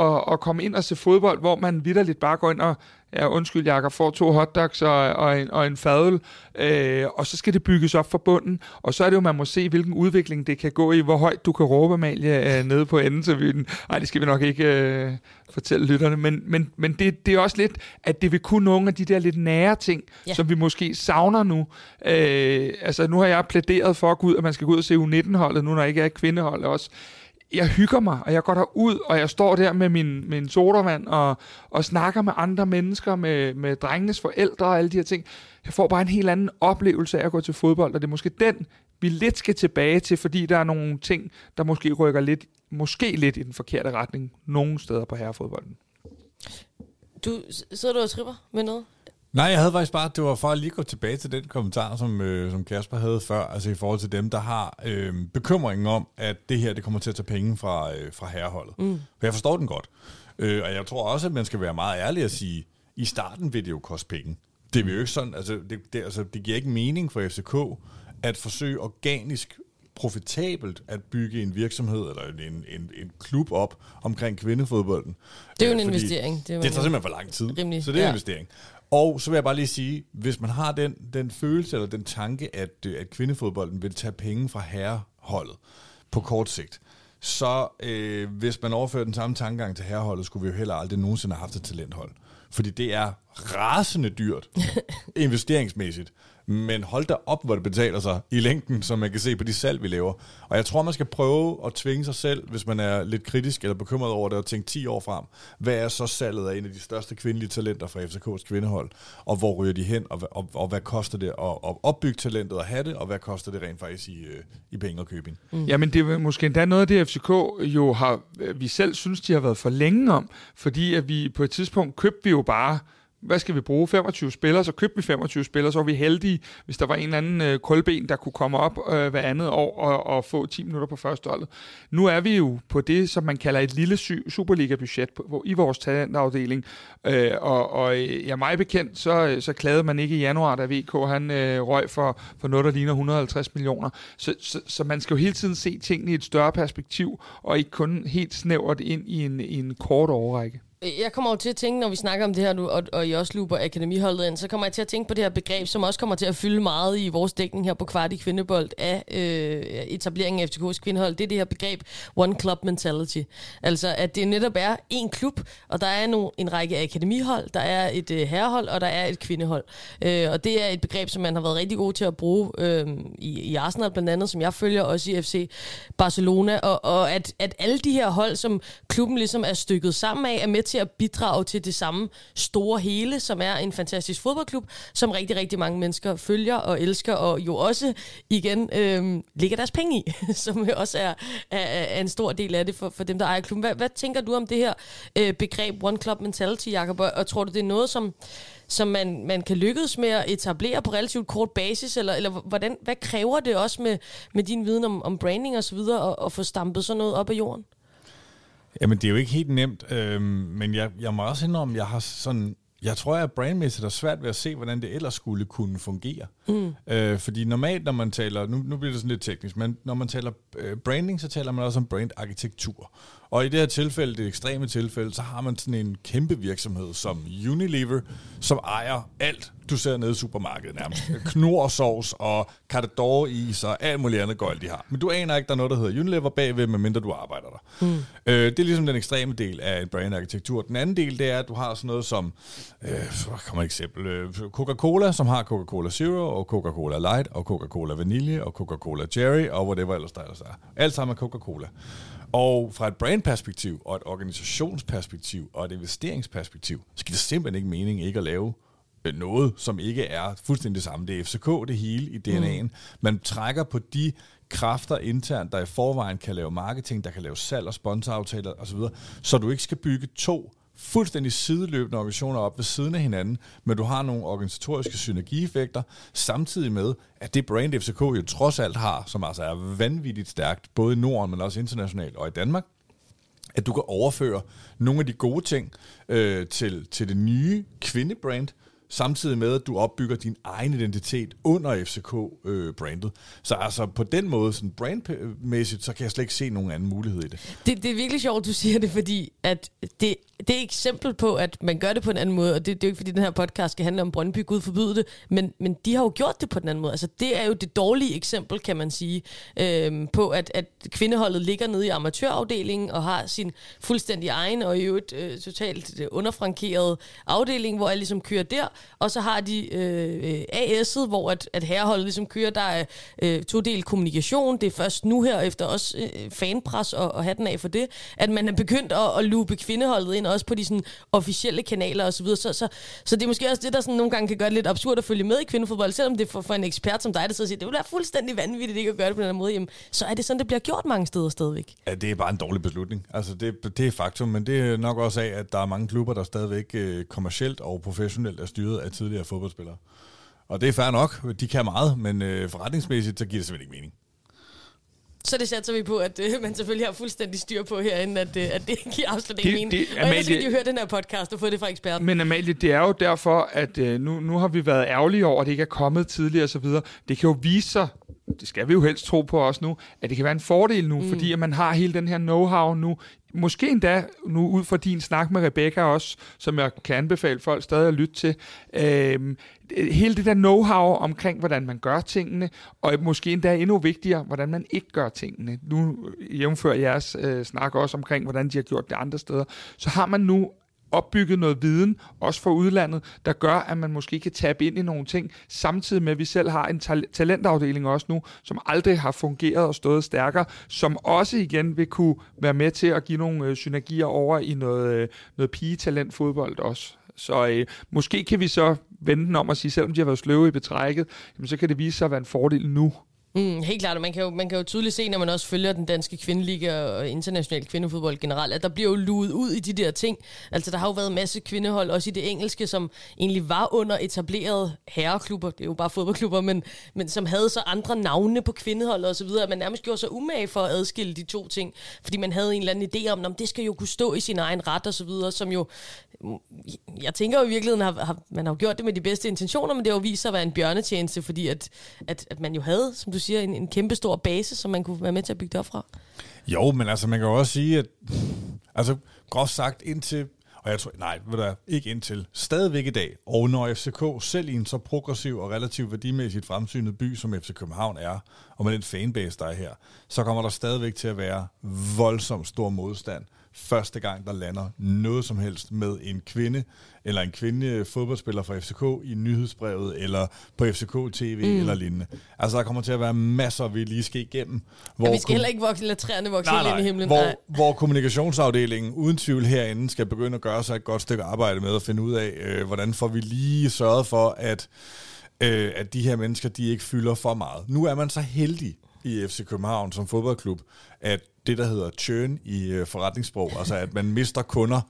at, at komme ind og se fodbold, hvor man vidderligt bare går ind og ja, undskyld Jakob, får to hotdogs og, og, en, og en fadøl, øh, og så skal det bygges op fra bunden, og så er det jo, man må se, hvilken udvikling det kan gå i, hvor højt du kan råbe, Amalie, øh, nede på enden til viden. Nej, det skal vi nok ikke øh, fortælle lytterne, men, men, men det, det er også lidt, at det vil kunne nogle af de der lidt nære ting, ja. som vi måske savner nu. Øh, altså, nu har jeg plæderet for at, gå ud, at man skal gå ud og se U19-holdet, nu når ikke er kvindehold også, jeg hygger mig, og jeg går derud, og jeg står der med min, min sodavand og, og snakker med andre mennesker, med, med drengenes forældre og alle de her ting. Jeg får bare en helt anden oplevelse af at gå til fodbold, og det er måske den, vi lidt skal tilbage til, fordi der er nogle ting, der måske rykker lidt, måske lidt i den forkerte retning, nogle steder på herrefodbolden. Du, sidder du og tripper med noget? Nej, jeg havde faktisk bare, det var for at lige gå tilbage til den kommentar, som, øh, som Kasper havde før, altså i forhold til dem, der har øh, bekymringen om, at det her, det kommer til at tage penge fra, øh, fra herreholdet. Mm. For jeg forstår den godt. Øh, og jeg tror også, at man skal være meget ærlig og sige, i starten vil det jo koste penge. Det vil jo ikke sådan, altså det, det, altså, det giver ikke mening for FCK at forsøge organisk profitabelt at bygge en virksomhed eller en, en, en klub op omkring kvindefodbolden. Det er jo en investering. Det, det tager simpelthen for lang tid. Rimelig, så det er ja. en investering. Og så vil jeg bare lige sige, hvis man har den, den følelse eller den tanke, at, øh, at kvindefodbolden vil tage penge fra herreholdet på kort sigt, så øh, hvis man overfører den samme tankegang til herreholdet, skulle vi jo heller aldrig nogensinde have haft et talenthold. Fordi det er rasende dyrt investeringsmæssigt men hold da op, hvor det betaler sig i længden, som man kan se på de salg, vi laver. Og jeg tror, man skal prøve at tvinge sig selv, hvis man er lidt kritisk eller bekymret over det, og tænke 10 år frem. Hvad er så salget af en af de største kvindelige talenter fra FCK's kvindehold? Og hvor ryger de hen, og, og, og hvad koster det at, at opbygge talentet og have det, og hvad koster det rent faktisk i, øh, i penge og købing? Mm. Jamen, det er måske endda noget af det, FCK jo har, vi selv synes, de har været for længe om, fordi at vi på et tidspunkt købte vi jo bare hvad skal vi bruge? 25 spillere, så købte vi 25 spillere, så var vi heldige, hvis der var en eller anden øh, kulben, der kunne komme op øh, hver andet år og, og få 10 minutter på første holdet. Nu er vi jo på det, som man kalder et lille Superliga-budget på, i vores talentafdeling, øh, og, og øh, ja, mig bekendt, så, øh, så klagede man ikke i januar, da VK han øh, røg for, for noget, der ligner 150 millioner. Så, så, så man skal jo hele tiden se tingene i et større perspektiv, og ikke kun helt snævert ind i en, i en kort overrække. Jeg kommer jo til at tænke, når vi snakker om det her nu, og, og I også luber akademiholdet ind, så kommer jeg til at tænke på det her begreb, som også kommer til at fylde meget i vores dækning her på kvart i kvindebold af øh, etableringen af FCK's kvindehold. Det er det her begreb One Club Mentality. Altså, at det netop er en klub, og der er nu en række akademihold, der er et øh, herrehold, og der er et kvindehold. Øh, og det er et begreb, som man har været rigtig god til at bruge øh, i, i Arsenal blandt andet, som jeg følger, også i FC Barcelona, og, og at, at alle de her hold, som klubben ligesom er stykket sammen af, er med til at bidrage til det samme store hele, som er en fantastisk fodboldklub, som rigtig, rigtig mange mennesker følger og elsker, og jo også igen øh, ligger deres penge i, som jo også er, er, er en stor del af det for, for dem, der ejer klubben. Hvad, hvad tænker du om det her øh, begreb One Club Mentality, Jacob? Og, og tror du, det er noget, som, som man, man kan lykkes med at etablere på relativt kort basis, eller, eller hvordan, hvad kræver det også med, med din viden om, om branding og så videre, at, at få stampet sådan noget op af jorden? Jamen, det er jo ikke helt nemt, øh, men jeg, jeg må også indrømme, jeg har sådan jeg tror, at brandmæssigt er svært ved at se, hvordan det ellers skulle kunne fungere. Mm. Øh, fordi normalt, når man taler, nu, nu bliver det sådan lidt teknisk, men når man taler øh, branding, så taler man også om brandarkitektur. Og i det her tilfælde, det ekstreme tilfælde, så har man sådan en kæmpe virksomhed som Unilever, som ejer alt, du ser nede i supermarkedet nærmest. Knorsovs og is og alt muligt andet gøjl, de har. Men du aner ikke, der er noget, der hedder Unilever bagved, medmindre du arbejder der. Mm. Øh, det er ligesom den ekstreme del af en brandarkitektur. Den anden del, det er, at du har sådan noget som, øh, kommer et eksempel, øh, Coca-Cola, som har Coca-Cola Zero, og Coca-Cola Light, og Coca-Cola Vanille, og Coca-Cola Cherry, og whatever ellers der ellers er. Alt sammen er Coca-Cola. Og fra et brandperspektiv, og et organisationsperspektiv, og et investeringsperspektiv, så giver det simpelthen ikke mening ikke at lave øh, noget, som ikke er fuldstændig det samme. Det er FCK, det hele i DNA'en. Mm. Man trækker på de kræfter internt, der i forvejen kan lave marketing, der kan lave salg og sponsoraftaler osv., så du ikke skal bygge to fuldstændig sideløbende organisationer op ved siden af hinanden, men du har nogle organisatoriske synergieffekter, samtidig med, at det brand FCK jo trods alt har, som altså er vanvittigt stærkt, både i Norden, men også internationalt og i Danmark, at du kan overføre nogle af de gode ting øh, til, til det nye kvindebrand, samtidig med, at du opbygger din egen identitet under FCK-brandet. Øh, så altså på den måde, sådan brandmæssigt, så kan jeg slet ikke se nogen anden mulighed i det. det. Det er virkelig sjovt, du siger det, fordi at det, det er et eksempel på, at man gør det på en anden måde, og det, det er jo ikke, fordi den her podcast skal handle om Brøndby, Gud forbyde det, men, men de har jo gjort det på den anden måde. Altså, det er jo det dårlige eksempel, kan man sige, øhm, på, at, at kvindeholdet ligger nede i amatørafdelingen og har sin fuldstændig egen og i øvrigt øh, totalt øh, underfrankeret afdeling, hvor alle ligesom kører der, og så har de øh, øh AS'et, hvor at, at herreholdet ligesom kører, der er øh, to del kommunikation, det er først nu her, efter også øh, fanpres og, og hatten af for det, at man er begyndt at, at lupe kvindeholdet ind også på de sådan, officielle kanaler osv. Så, så, så, så det er måske også det, der sådan, nogle gange kan gøre det lidt absurd at følge med i kvindefodbold, selvom det er for, for en ekspert som dig, der så siger, det vil være fuldstændig vanvittigt ikke at gøre det på den måde, jamen, så er det sådan, det bliver gjort mange steder stadigvæk. Ja, det er bare en dårlig beslutning. Altså, det, det er faktum, men det er nok også af, at der er mange klubber, der stadigvæk øh, kommercielt og professionelt er styret af tidligere fodboldspillere. Og det er fair nok, de kan meget, men øh, forretningsmæssigt, så giver det simpelthen ikke mening. Så det satser vi på, at øh, man selvfølgelig har fuldstændig styr på herinde, at, øh, at det giver absolut ikke mening. Det, og ellers skal de høre den her podcast og få det fra eksperten. Men Amalie, det er jo derfor, at øh, nu, nu har vi været ærgerlige over, at det ikke er kommet tidligere osv. Det kan jo vise sig, det skal vi jo helst tro på også nu, at det kan være en fordel nu, mm. fordi at man har hele den her know-how nu måske endda nu ud fra din snak med Rebecca også, som jeg kan anbefale folk stadig at lytte til, øh, hele det der know-how omkring, hvordan man gør tingene, og måske endda endnu vigtigere, hvordan man ikke gør tingene. Nu jævnfører jeres øh, snak også omkring, hvordan de har gjort det andre steder. Så har man nu opbygget noget viden, også for udlandet, der gør, at man måske kan tabe ind i nogle ting, samtidig med, at vi selv har en talentafdeling også nu, som aldrig har fungeret og stået stærkere, som også igen vil kunne være med til at give nogle øh, synergier over i noget, øh, noget pigetalent fodbold også. Så øh, måske kan vi så vende den om og sige, selvom de har været sløve i betrækket, jamen, så kan det vise sig at være en fordel nu. Mm, helt klart, og man kan, jo, man kan jo tydeligt se, når man også følger den danske kvindeliga og international kvindefodbold generelt, at der bliver jo luet ud i de der ting. Altså, der har jo været en masse kvindehold, også i det engelske, som egentlig var under etablerede herreklubber, det er jo bare fodboldklubber, men, men som havde så andre navne på kvindehold og så videre, at man nærmest gjorde sig umage for at adskille de to ting, fordi man havde en eller anden idé om, at det skal jo kunne stå i sin egen ret og så videre, som jo, mm, jeg tænker jo i virkeligheden, har, har, man har jo gjort det med de bedste intentioner, men det har jo vist sig at være en bjørnetjeneste, fordi at, at, at man jo havde, som du siger, en, en kæmpe stor base, som man kunne være med til at bygge det op fra. Jo, men altså, man kan jo også sige, at altså, groft sagt indtil og jeg tror, nej, ved du, ikke indtil. Stadigvæk i dag, og når FCK selv i en så progressiv og relativt værdimæssigt fremsynet by, som FC København er, og med den fanbase, der er her, så kommer der stadigvæk til at være voldsomt stor modstand første gang, der lander noget som helst med en kvinde, eller en kvinde fodboldspiller fra FCK i nyhedsbrevet, eller på FCK TV mm. eller lignende. Altså, der kommer til at være masser, vi lige skal igennem. Hvor ja, vi skal heller ikke vokse, lade træerne vokse nej, nej, ind i himlen. Hvor, nej. hvor kommunikationsafdelingen uden tvivl herinde skal begynde at gøre sig et godt stykke arbejde med at finde ud af, øh, hvordan får vi lige sørget for, at øh, at de her mennesker, de ikke fylder for meget. Nu er man så heldig i FC København som fodboldklub, at det, der hedder churn i øh, forretningssprog, altså at man mister kunder,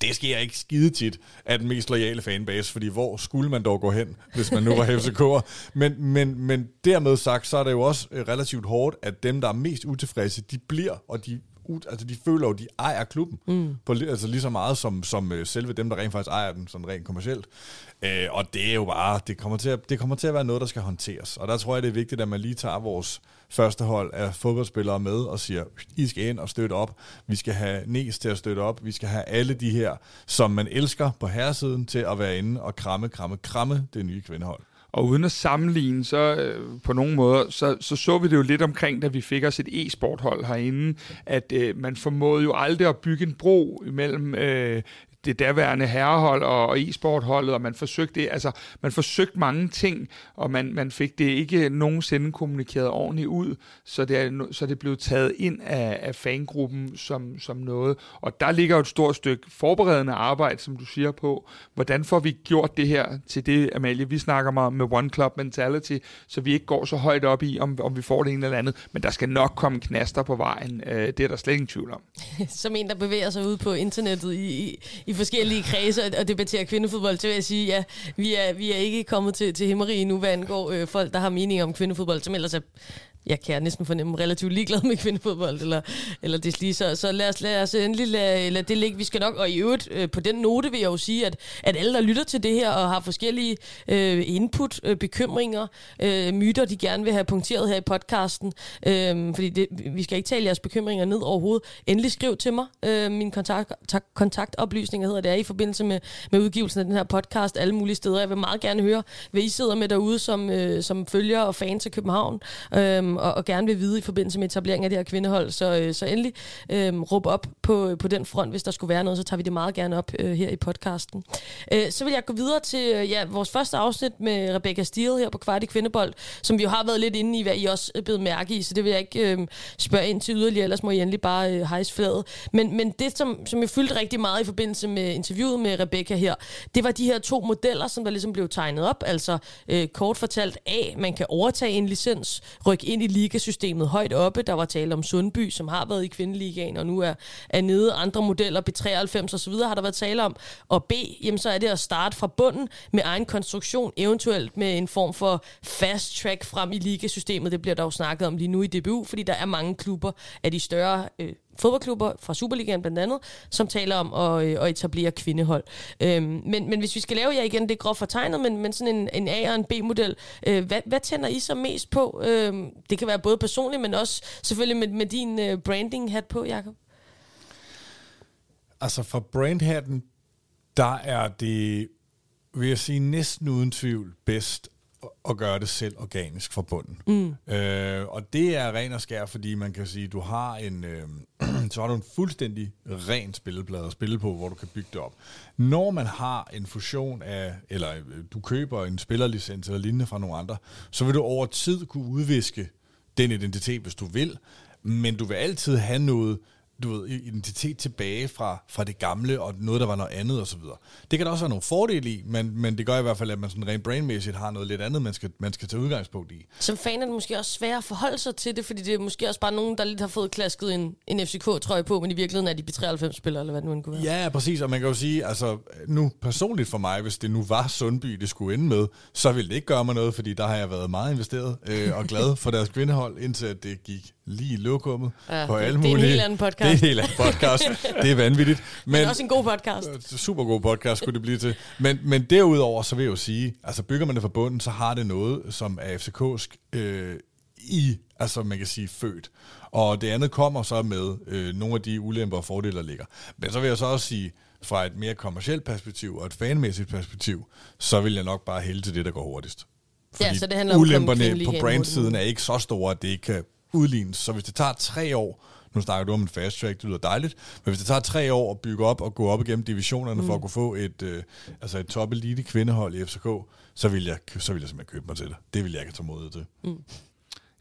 det sker ikke skide tit af den mest loyale fanbase, fordi hvor skulle man dog gå hen, hvis man nu var FCK'er? Men, men, men dermed sagt, så er det jo også øh, relativt hårdt, at dem, der er mest utilfredse, de bliver, og de altså de føler jo, de ejer klubben, mm. på, altså lige så meget som, som uh, selve dem, der rent faktisk ejer den, sådan rent kommercielt. Uh, og det er jo bare, det kommer, til at, det kommer til at være noget, der skal håndteres. Og der tror jeg, det er vigtigt, at man lige tager vores første hold af fodboldspillere med og siger, I skal ind og støtte op. Vi skal have Nes til at støtte op. Vi skal have alle de her, som man elsker på herresiden, til at være inde og kramme, kramme, kramme det nye kvindehold. Og uden at sammenligne, så øh, på nogle måder, så, så så vi det jo lidt omkring, da vi fik os et e-sporthold herinde, at øh, man formåede jo aldrig at bygge en bro imellem øh, det daværende herrehold og, og e-sportholdet, og man forsøgte, altså, man forsøgte mange ting, og man, man fik det ikke nogensinde kommunikeret ordentligt ud, så det, er, så det blev taget ind af, af fangruppen som, som noget. Og der ligger jo et stort stykke forberedende arbejde, som du siger på, hvordan får vi gjort det her til det, Amalie, vi snakker meget med One Club Mentality, så vi ikke går så højt op i, om, om vi får det ene eller andet, men der skal nok komme knaster på vejen, øh, det er der slet ingen tvivl om. som en, der bevæger sig ud på internettet i, i, i forskellige kredse og debatterer kvindefodbold, så vil jeg sige, ja, vi er, vi er ikke kommet til, til himmeri nu, hvad angår øh, folk, der har mening om kvindefodbold, som ellers er jeg kan næsten fornemme relativt ligeglad med kvindefodbold, eller, eller det lige så, så lad os, lad os endelig lade, lade det ligge. Vi skal nok, og i øvrigt, øh, på den note vil jeg jo sige, at, at alle, der lytter til det her, og har forskellige øh, input, øh, bekymringer, øh, myter, de gerne vil have punkteret her i podcasten, øh, fordi det, vi skal ikke tale jeres bekymringer ned overhovedet. Endelig skriv til mig. Øh, min kontakt, kontaktoplysninger hedder det er i forbindelse med, med udgivelsen af den her podcast, alle mulige steder. Jeg vil meget gerne høre, hvad I sidder med derude som, øh, som følger og fans af København. Øh, Øhm, og, og gerne vil vide i forbindelse med etableringen af det her kvindehold. Så, øh, så endelig øh, råb op på, på den front, hvis der skulle være noget, så tager vi det meget gerne op øh, her i podcasten. Øh, så vil jeg gå videre til øh, ja, vores første afsnit med Rebecca Steele her på Kvart i Kvindebold, som vi jo har været lidt inde i, hvad I også øh, er blevet mærke i, så det vil jeg ikke øh, spørge ind til yderligere, ellers må I endelig bare øh, hejse flaget. Men, men det, som, som jeg fyldte rigtig meget i forbindelse med interviewet med Rebecca her, det var de her to modeller, som der ligesom blev tegnet op. Altså øh, kort fortalt A, man kan overtage en licens, rykke ind i ligasystemet højt oppe. Der var tale om Sundby, som har været i kvindeligaen, og nu er, er nede. Andre modeller, B93 og så videre, har der været tale om. Og B, jamen, så er det at starte fra bunden med egen konstruktion, eventuelt med en form for fast track frem i ligasystemet. Det bliver der jo snakket om lige nu i DBU, fordi der er mange klubber af de større øh, fodboldklubber fra Superligaen blandt andet, som taler om at, øh, at etablere kvindehold. Øhm, men, men hvis vi skal lave, ja igen, det er groft fortegnet, men, men sådan en, en A- og en B-model, øh, hvad, hvad tænder I så mest på? Øhm, det kan være både personligt, men også selvfølgelig med, med din øh, branding-hat på, Jacob. Altså for brandhatten, der er det, vil jeg sige, næsten uden tvivl bedst at gøre det selv organisk fra bunden. Mm. Øh, og det er ren og skær, fordi man kan sige, du har en, øh, så har du en fuldstændig ren spilleplade at spille på, hvor du kan bygge det op. Når man har en fusion af, eller øh, du køber en spillerlicens eller lignende fra nogle andre, så vil du over tid kunne udviske den identitet, hvis du vil, men du vil altid have noget, du ved, identitet tilbage fra, fra det gamle, og noget, der var noget andet osv. Det kan der også være nogle fordele i, men, men det gør i hvert fald, at man sådan rent brainmæssigt har noget lidt andet, man skal, man skal tage udgangspunkt i. Som fan er det måske også svært at forholde sig til det, fordi det er måske også bare nogen, der lidt har fået klasket en, en FCK-trøje på, men i virkeligheden er de B93-spillere, eller hvad det nu kunne være. Ja, præcis, og man kan jo sige, altså nu personligt for mig, hvis det nu var Sundby, det skulle ende med, så ville det ikke gøre mig noget, fordi der har jeg været meget investeret øh, og glad for deres kvindehold, indtil det gik lige i lokummet ja, på alle mulige... Det er en helt anden podcast. Det er en helt anden podcast. det er vanvittigt. Men, men også en god podcast. Øh, super god podcast skulle det blive til. Men, men derudover, så vil jeg jo sige, altså bygger man det fra bunden, så har det noget, som er FCK'sk øh, i, altså man kan sige, født. Og det andet kommer så med øh, nogle af de ulemper og fordele, der ligger. Men så vil jeg så også sige, fra et mere kommersielt perspektiv og et fanmæssigt perspektiv, så vil jeg nok bare hælde til det, der går hurtigst. Fordi ja, så det handler ulemperne om på brandsiden er ikke så store, at det ikke kan udlignes. Så hvis det tager tre år, Nu snakker du om en fast track, det lyder dejligt. Men hvis det tager tre år at bygge op og gå op igennem divisionerne mm. for at kunne få et, øh, altså et top elite kvindehold i FCK, så vil jeg, så vil jeg simpelthen købe mig til det. Det vil jeg ikke tage mod til. Mm.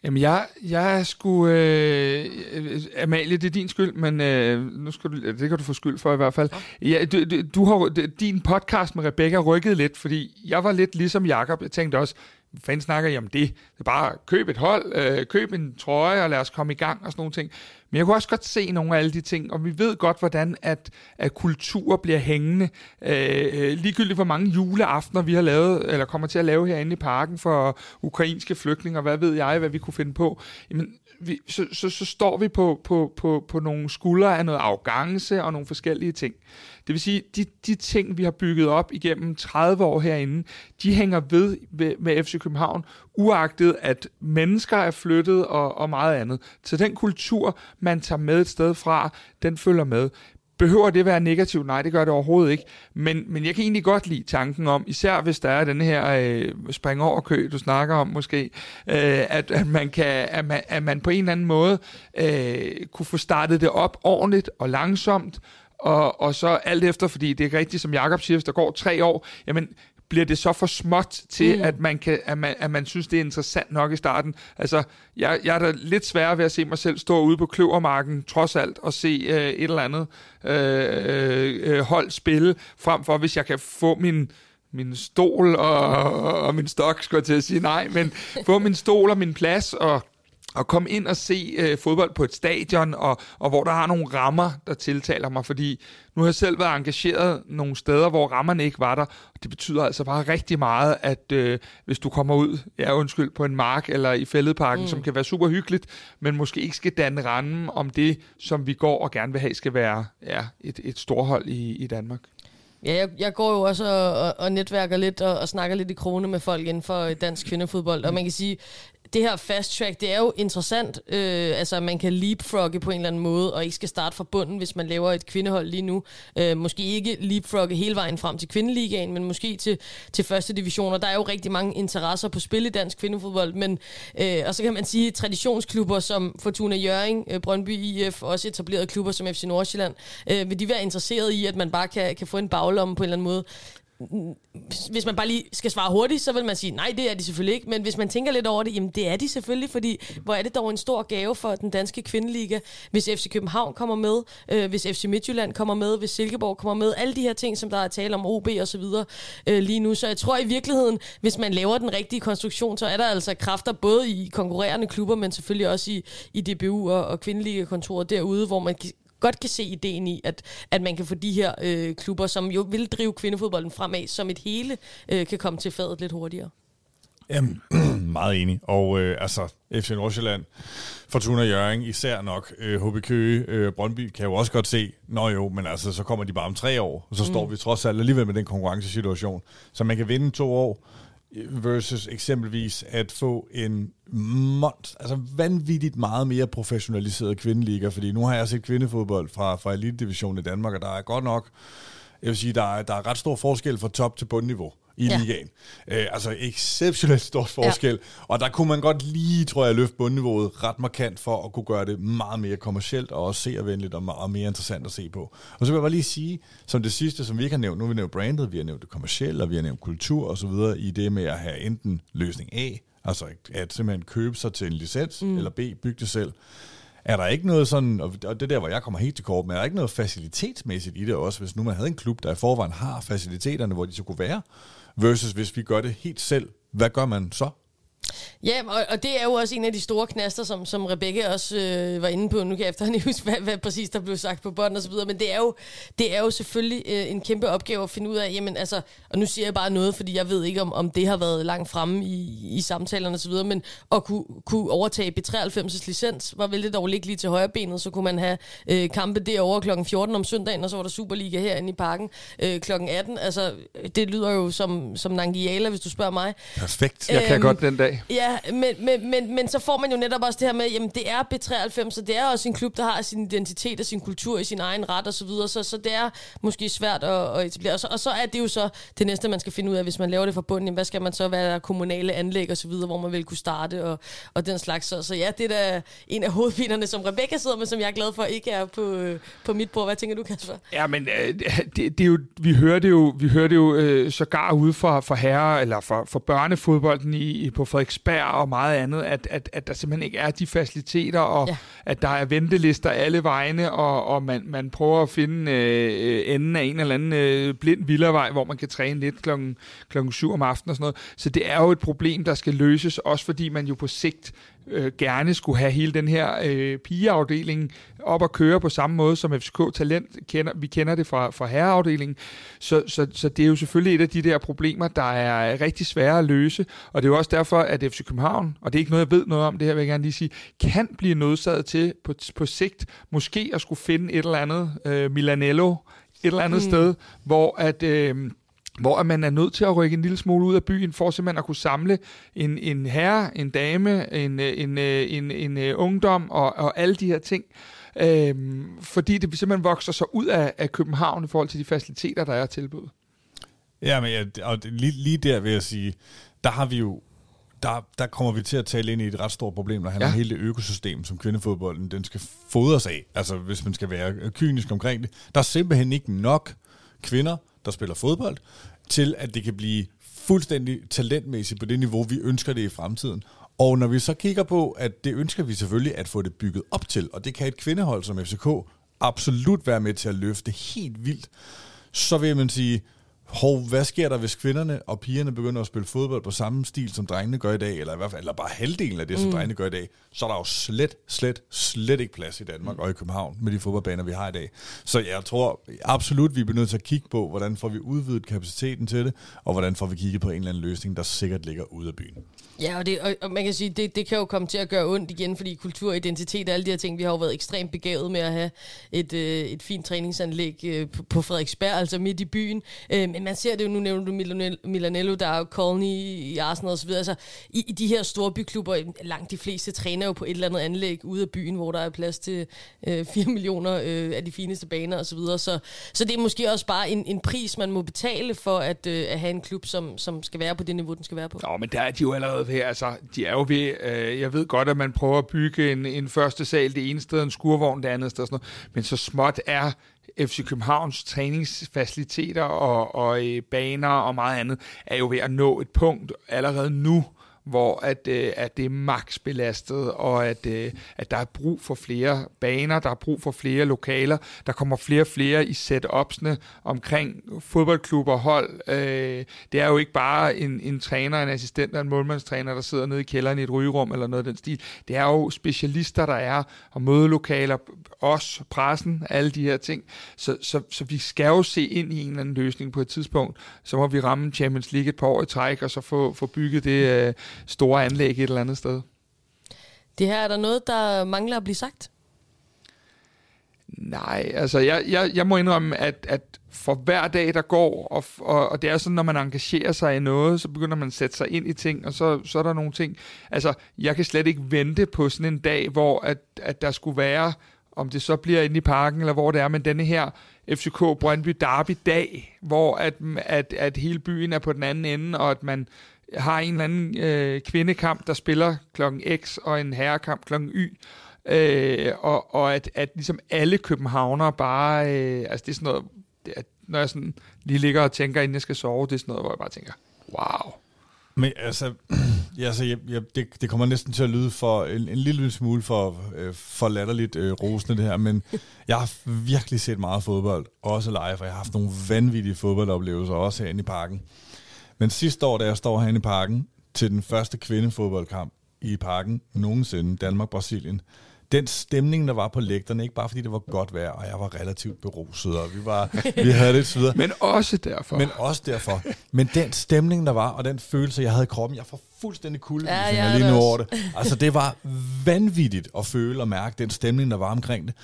Jamen, jeg, jeg skulle... Øh, Amalie, det er din skyld, men øh, nu skal du, det kan du få skyld for i hvert fald. Ja, du, du, du har, din podcast med Rebecca rykket lidt, fordi jeg var lidt ligesom Jakob. Jeg tænkte også, fanden snakker I om det? Det er bare køb et hold, øh, køb en trøje, og lad os komme i gang og sådan nogle ting. Men jeg kunne også godt se nogle af alle de ting, og vi ved godt, hvordan at, at kultur bliver hængende. Øh, øh, ligegyldigt hvor mange juleaftener vi har lavet, eller kommer til at lave herinde i parken for ukrainske flygtninge, og hvad ved jeg, hvad vi kunne finde på. Jamen, vi, så, så, så står vi på, på, på, på nogle skuldre af noget arrogance og nogle forskellige ting. Det vil sige, de, de ting, vi har bygget op igennem 30 år herinde, de hænger ved med FC København, uagtet at mennesker er flyttet og, og meget andet. Så den kultur, man tager med et sted fra, den følger med. Behøver det være negativt? Nej, det gør det overhovedet ikke. Men, men jeg kan egentlig godt lide tanken om, især hvis der er den her øh, spring over kø, du snakker om måske, øh, at, at, man kan, at, man, at man på en eller anden måde øh, kunne få startet det op ordentligt og langsomt, og, og så alt efter, fordi det er rigtigt, som Jakob siger, hvis der går tre år, jamen bliver det så for småt til, mm. at, man kan, at, man, at man synes, det er interessant nok i starten. Altså, jeg, jeg er da lidt sværere ved at se mig selv stå ude på kløvermarken, trods alt, og se øh, et eller andet øh, øh, hold spille, frem for hvis jeg kan få min min stol og, og min stok, skulle jeg til at sige nej, men få min stol og min plads og at komme ind og se øh, fodbold på et stadion, og, og hvor der har nogle rammer, der tiltaler mig, fordi nu har jeg selv været engageret nogle steder, hvor rammerne ikke var der, og det betyder altså bare rigtig meget, at øh, hvis du kommer ud, ja undskyld, på en mark eller i fældeparken, mm. som kan være super hyggeligt, men måske ikke skal danne rammen om det, som vi går og gerne vil have, skal være ja, et, et storhold i, i Danmark. Ja, jeg, jeg går jo også og, og, og netværker lidt og, og snakker lidt i krone med folk inden for dansk kvindefodbold, og man kan sige, det her fast track, det er jo interessant. Øh, altså, man kan leapfrogge på en eller anden måde, og ikke skal starte fra bunden, hvis man laver et kvindehold lige nu. Øh, måske ikke leapfrogge hele vejen frem til kvindeligaen, men måske til, til første division. Og der er jo rigtig mange interesser på spil i dansk kvindefodbold. Men, øh, og så kan man sige, traditionsklubber som Fortuna Jøring, øh, Brøndby IF, også etablerede klubber som FC Nordsjælland, øh, vil de være interesseret i, at man bare kan, kan få en baglomme på en eller anden måde hvis man bare lige skal svare hurtigt, så vil man sige, nej, det er de selvfølgelig ikke. Men hvis man tænker lidt over det, jamen det er de selvfølgelig, fordi hvor er det dog en stor gave for den danske kvindeliga, hvis FC København kommer med, øh, hvis FC Midtjylland kommer med, hvis Silkeborg kommer med, alle de her ting, som der er tale om OB og så videre øh, lige nu. Så jeg tror i virkeligheden, hvis man laver den rigtige konstruktion, så er der altså kræfter både i konkurrerende klubber, men selvfølgelig også i, i DBU og, og kvindeliga-kontoret derude, hvor man godt kan se ideen i, at, at man kan få de her øh, klubber, som jo vil drive kvindefodbolden fremad, som et hele øh, kan komme til fadet lidt hurtigere. Jamen, meget enig. Og øh, altså, FC Nordsjælland, Fortuna Jørgen, især nok, øh, HB Køge, øh, Brøndby, kan jo også godt se, nå jo, men altså, så kommer de bare om tre år, og så mm. står vi trods alt alligevel med den konkurrencesituation. Så man kan vinde to år, versus eksempelvis at få en monst, altså vanvittigt meget mere professionaliseret kvindeliga, fordi nu har jeg set kvindefodbold fra, fra Elite Division i Danmark, og der er godt nok, jeg vil sige, der er, der er ret stor forskel fra top til bundniveau i ja. ligaen. Øh, altså exceptionelt stort forskel. Ja. Og der kunne man godt lige, tror jeg, løfte bundniveauet ret markant for at kunne gøre det meget mere kommercielt og også seervenligt og, og mere interessant at se på. Og så vil jeg bare lige sige, som det sidste, som vi ikke har nævnt, nu har vi nævnt brandet, vi har nævnt det kommercielle, og vi har nævnt kultur og så videre i det med at have enten løsning A, altså at simpelthen købe sig til en licens, mm. eller B, bygge det selv. Er der ikke noget sådan, og det er der, hvor jeg kommer helt til kort, men er der ikke noget facilitetsmæssigt i det også, hvis nu man havde en klub, der i forvejen har faciliteterne, hvor de så kunne være, versus hvis vi gør det helt selv, hvad gør man så? Ja, og, og det er jo også en af de store knaster, som, som Rebecca også øh, var inde på. Nu kan jeg efterhånden huske, hvad, hvad præcis der blev sagt på bånd og så videre. Men det er jo, det er jo selvfølgelig øh, en kæmpe opgave at finde ud af, jamen altså, og nu siger jeg bare noget, fordi jeg ved ikke, om, om det har været langt fremme i, i samtalerne og så videre, men at kunne, kunne overtage B93's licens, var vel det dog ligge lige til højre benet, så kunne man have øh, kampe derovre kl. 14 om søndagen, og så var der Superliga herinde i parken øh, kl. 18. Altså, det lyder jo som, som Nangiala, hvis du spørger mig. Perfekt, jeg kan æm, øhm, godt den dag. Ja, Ja, men, men, men, men så får man jo netop også det her med, jamen det er B93, så det er også en klub, der har sin identitet og sin kultur i sin egen ret og så videre, så, så det er måske svært at, at etablere. Og så, og så er det jo så det næste, man skal finde ud af, hvis man laver det fra bunden, jamen, hvad skal man så være kommunale anlæg og så videre, hvor man vil kunne starte og, og den slags. Så, så ja, det er da en af hovedpinerne, som Rebecca sidder med, som jeg er glad for ikke er på, på mit bord. Hvad tænker du, Kasper? Ja, men øh, det, det er jo, vi hører det jo, vi hører det jo øh, sågar ude for, for herre, eller for, for børnefodbolden i, i, på Frederiksberg og meget andet, at, at, at der simpelthen ikke er de faciliteter, og ja. at der er ventelister alle vegne, og, og man, man prøver at finde øh, enden af en eller anden øh, blind villavej, hvor man kan træne lidt klokken, klokken 7 om aftenen og sådan noget. Så det er jo et problem, der skal løses, også fordi man jo på sigt øh, gerne skulle have hele den her øh, pigeafdeling op at køre på samme måde som FCK Talent. Kender, vi kender det fra, fra herreafdelingen. Så, så, så det er jo selvfølgelig et af de der problemer, der er rigtig svære at løse. Og det er jo også derfor, at FC København, og det er ikke noget, jeg ved noget om, det her vil jeg gerne lige sige, kan blive nødsaget til på, på sigt måske at skulle finde et eller andet øh, Milanello et eller andet mm. sted, hvor at... Øh, hvor man er nødt til at rykke en lille smule ud af byen, for simpelthen at kunne samle en, en herre, en dame, en, en, en, en, en ungdom og, og alle de her ting. Øhm, fordi det simpelthen vokser sig ud af, af København i forhold til de faciliteter, der er tilbudt. Ja, men ja, og lige, lige der vil jeg sige, der har vi jo der, der kommer vi til at tale ind i et ret stort problem, når han ja. hele det økosystem, som kvindefodbolden den skal fodres af. Altså, hvis man skal være kynisk omkring det. Der er simpelthen ikke nok kvinder, der spiller fodbold, til at det kan blive fuldstændig talentmæssigt på det niveau, vi ønsker det i fremtiden. Og når vi så kigger på, at det ønsker vi selvfølgelig at få det bygget op til, og det kan et kvindehold som FCK absolut være med til at løfte helt vildt, så vil man sige, hov, hvad sker der, hvis kvinderne og pigerne begynder at spille fodbold på samme stil, som drengene gør i dag, eller i hvert fald eller bare halvdelen af det, som mm. drengene gør i dag, så er der jo slet, slet, slet ikke plads i Danmark mm. og i København med de fodboldbaner, vi har i dag. Så jeg tror absolut, vi er nødt til at kigge på, hvordan får vi udvidet kapaciteten til det, og hvordan får vi kigget på en eller anden løsning, der sikkert ligger ude af byen. Ja, og, det, og, og man kan sige, det, det kan jo komme til at gøre ondt igen, fordi kultur, identitet og alle de her ting, vi har jo været ekstremt begavet med at have et, øh, et fint træningsanlæg øh, på, på Frederiksberg, altså midt i byen. Øh, men man ser det jo, nu nævner du Milanello, der er jo Colney i Arsenal osv. Altså, i, i de her store byklubber, langt de fleste træner jo på et eller andet anlæg ude af byen, hvor der er plads til øh, 4 millioner øh, af de fineste baner osv. Så, videre. så, så det er måske også bare en, en pris, man må betale for at, øh, at have en klub, som, som skal være på det niveau, den skal være på. Nå, men der er de jo allerede ved, altså, de er jo ved, øh, jeg ved godt, at man prøver at bygge en, en første sal det ene sted, en skurvogn det andet sted, sådan noget, men så småt er FC Københavns træningsfaciliteter og, og øh, baner og meget andet, er jo ved at nå et punkt allerede nu, hvor at, øh, at det er maksbelastet, og at, øh, at der er brug for flere baner, der er brug for flere lokaler, der kommer flere og flere i setupsne omkring fodboldklubber og hold. Øh, det er jo ikke bare en, en træner, en assistent og en målmandstræner, der sidder nede i kælderen i et rygerum eller noget af den stil. Det er jo specialister, der er, og mødelokaler, os, pressen, alle de her ting. Så, så, så vi skal jo se ind i en eller anden løsning på et tidspunkt. Så må vi ramme Champions League et par år i træk, og så få, få bygget det øh, store anlæg et eller andet sted. Det her er der noget, der mangler at blive sagt? Nej, altså jeg, jeg, jeg må indrømme, at, at for hver dag, der går, og, og, og det er sådan, når man engagerer sig i noget, så begynder man at sætte sig ind i ting, og så, så er der nogle ting. Altså, jeg kan slet ikke vente på sådan en dag, hvor at, at der skulle være, om det så bliver inde i parken, eller hvor det er, men denne her FCK Brøndby Derby dag, hvor at, at, at hele byen er på den anden ende, og at man har en eller anden øh, kvindekamp, der spiller klokken X, og en herrekamp klokken Y, øh, og, og at, at ligesom alle københavnere bare, øh, altså det er sådan noget, at når jeg sådan lige ligger og tænker, inden jeg skal sove, det er sådan noget, hvor jeg bare tænker, wow. Men altså, ja, altså jeg, jeg, det, det kommer næsten til at lyde for en, en lille smule for, øh, for latterligt øh, rosende det her, men jeg har virkelig set meget fodbold, også live, og jeg har haft nogle vanvittige fodboldoplevelser, også herinde i parken. Men sidste år, da jeg står herinde i parken til den første kvindefodboldkamp i parken nogensinde, Danmark-Brasilien, den stemning, der var på lægterne, ikke bare fordi det var godt vejr, og jeg var relativt beruset, og vi, var, vi havde det videre. Men også derfor. Men også derfor. Men den stemning, der var, og den følelse, jeg havde i kroppen, jeg får fuldstændig kulde ja, ja, lige nu over det. Altså, det var vanvittigt at føle og mærke den stemning, der var omkring det.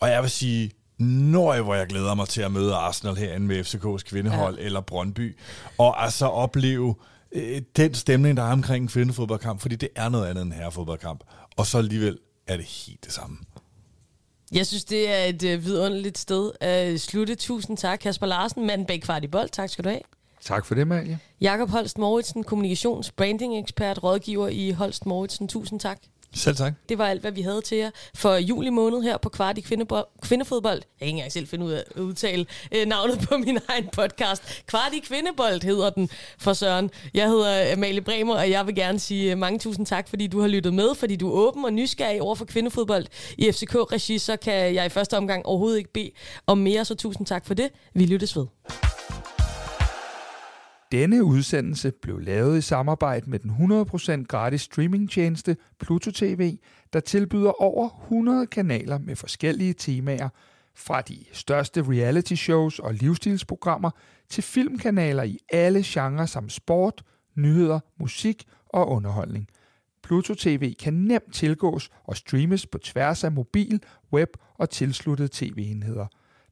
Og jeg vil sige, Nøj, hvor jeg glæder mig til at møde Arsenal herinde med FCK's kvindehold ja. eller Brøndby. Og altså opleve øh, den stemning, der er omkring en kvindefodboldkamp, fordi det er noget andet end en herrefodboldkamp. Og så alligevel er det helt det samme. Jeg synes, det er et øh, vidunderligt sted at slutte. Tusind tak, Kasper Larsen, mand bag kvart i bold. Tak skal du have. Tak for det, Malie. Jakob Holst Moritsen, kommunikations- branding-ekspert, rådgiver i Holst Moritsen. Tusind tak. Selv tak. Det var alt, hvad vi havde til jer for juli måned her på Kvart i kvindebo- Kvindefodbold. Jeg kan ikke engang selv finde ud af at udtale øh, navnet på min egen podcast. Kvart i Kvindebold hedder den for Søren. Jeg hedder Amalie Bremer, og jeg vil gerne sige øh, mange tusind tak, fordi du har lyttet med, fordi du er åben og nysgerrig over for kvindefodbold i FCK-regi, så kan jeg i første omgang overhovedet ikke bede om mere, så tusind tak for det. Vi lyttes ved. Denne udsendelse blev lavet i samarbejde med den 100% gratis streamingtjeneste Pluto TV, der tilbyder over 100 kanaler med forskellige temaer, fra de største reality shows og livsstilsprogrammer til filmkanaler i alle genrer som sport, nyheder, musik og underholdning. Pluto TV kan nemt tilgås og streames på tværs af mobil, web og tilsluttede tv-enheder.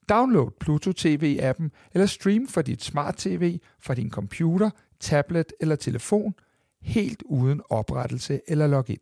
Download Pluto TV-appen eller stream fra dit smart-tv fra din computer, tablet eller telefon helt uden oprettelse eller login.